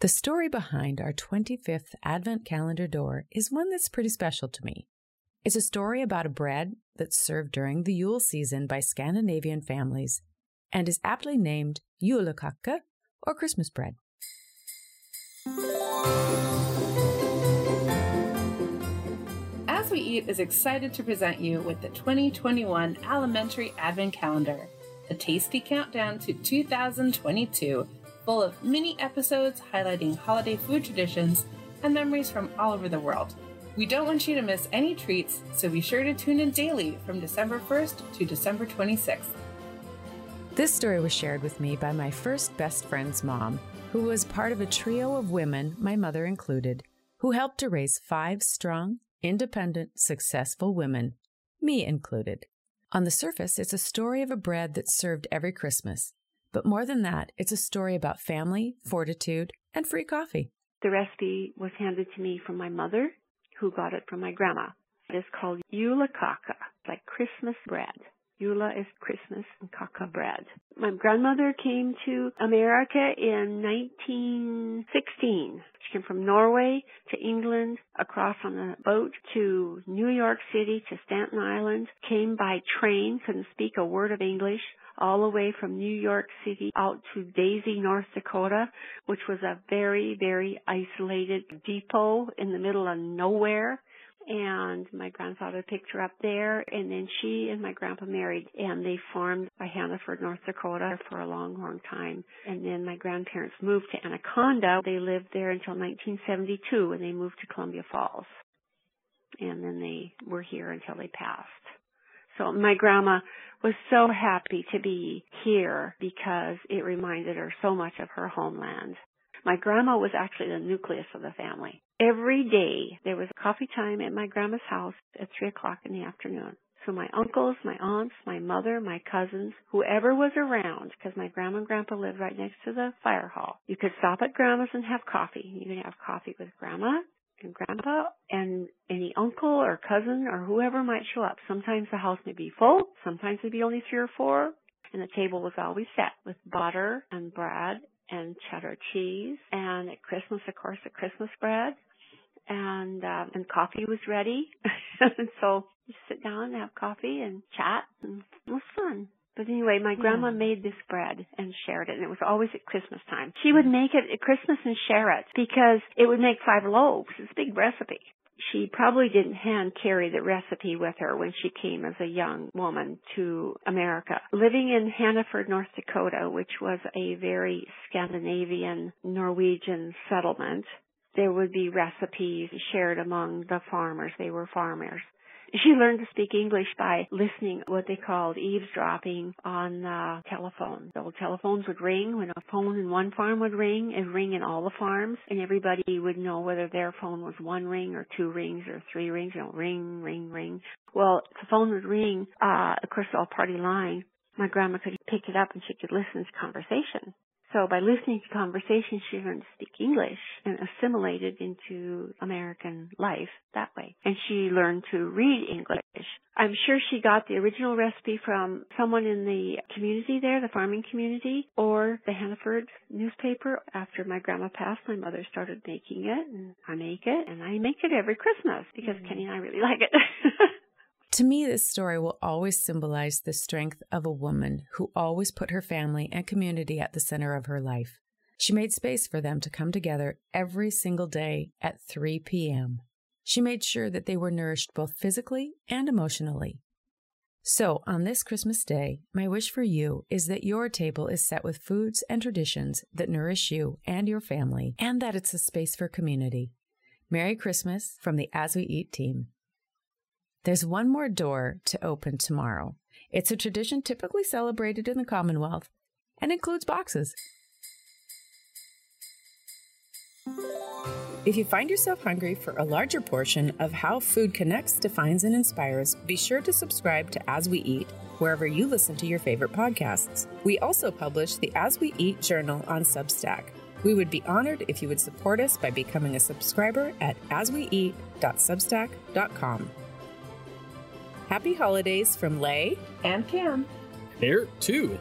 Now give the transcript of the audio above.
The story behind our 25th Advent calendar door is one that's pretty special to me. It's a story about a bread that's served during the Yule season by Scandinavian families and is aptly named julekake or Christmas bread. As We Eat is excited to present you with the 2021 Alimentary Advent Calendar, a tasty countdown to 2022 full of mini episodes highlighting holiday food traditions and memories from all over the world. We don't want you to miss any treats, so be sure to tune in daily from December 1st to December 26th. This story was shared with me by my first best friend's mom, who was part of a trio of women, my mother included, who helped to raise five strong, independent, successful women, me included. On the surface, it's a story of a bread that's served every Christmas. But more than that, it's a story about family, fortitude, and free coffee. The recipe was handed to me from my mother, who got it from my grandma. It is called julekake, like Christmas bread. Jula is Christmas and kaka bread. My grandmother came to America in 1916. She came from Norway to England, across on a boat to New York City to Staten Island, came by train, couldn't speak a word of English, all the way from New York City out to Daisy, North Dakota, which was a very, very isolated depot in the middle of nowhere and my grandfather picked her up there and then she and my grandpa married and they farmed by Hannaford, North Dakota for a long, long time. And then my grandparents moved to Anaconda. They lived there until 1972 when they moved to Columbia Falls. And then they were here until they passed. So my grandma was so happy to be here because it reminded her so much of her homeland. My grandma was actually the nucleus of the family. Every day there was coffee time at my grandma's house at three o'clock in the afternoon. So my uncles, my aunts, my mother, my cousins, whoever was around, because my grandma and grandpa lived right next to the fire hall. You could stop at grandma's and have coffee. You could have coffee with grandma and grandpa and any uncle or cousin or whoever might show up. Sometimes the house may be full, sometimes it'd be only three or four, and the table was always set with butter and bread and cheddar cheese, and at Christmas, of course, the Christmas bread, and uh, and coffee was ready, and so you sit down and have coffee and chat, and it was fun. But anyway, my grandma made this bread and shared it, and it was always at Christmas time. She would mm-hmm. make it at Christmas and share it because it would make five loaves. It's a big recipe she probably didn't hand carry the recipe with her when she came as a young woman to America. Living in Hannaford, North Dakota, which was a very Scandinavian Norwegian settlement, there would be recipes shared among the farmers. They were farmers. She learned to speak English by listening what they called eavesdropping on the telephone. The old telephones would ring when a phone in one farm would ring, and ring in all the farms, and everybody would know whether their phone was one ring or two rings or three rings, you know, ring, ring, ring. Well, the phone would ring, uh, of course, all party line. My grandma could pick it up and she could listen to conversation. So by listening to conversations, she learned to speak English and assimilated into American life that way. And she learned to read English. I'm sure she got the original recipe from someone in the community there, the farming community, or the Hannaford newspaper. After my grandma passed, my mother started making it, and I make it, and I make it every Christmas because mm-hmm. Kenny and I really like it. To me, this story will always symbolize the strength of a woman who always put her family and community at the center of her life. She made space for them to come together every single day at 3 p.m. She made sure that they were nourished both physically and emotionally. So, on this Christmas day, my wish for you is that your table is set with foods and traditions that nourish you and your family, and that it's a space for community. Merry Christmas from the As We Eat team. There's one more door to open tomorrow. It's a tradition typically celebrated in the Commonwealth and includes boxes. If you find yourself hungry for a larger portion of how food connects, defines, and inspires, be sure to subscribe to As We Eat wherever you listen to your favorite podcasts. We also publish the As We Eat journal on Substack. We would be honored if you would support us by becoming a subscriber at asweeat.substack.com. Happy holidays from Lay and Cam. Here, too.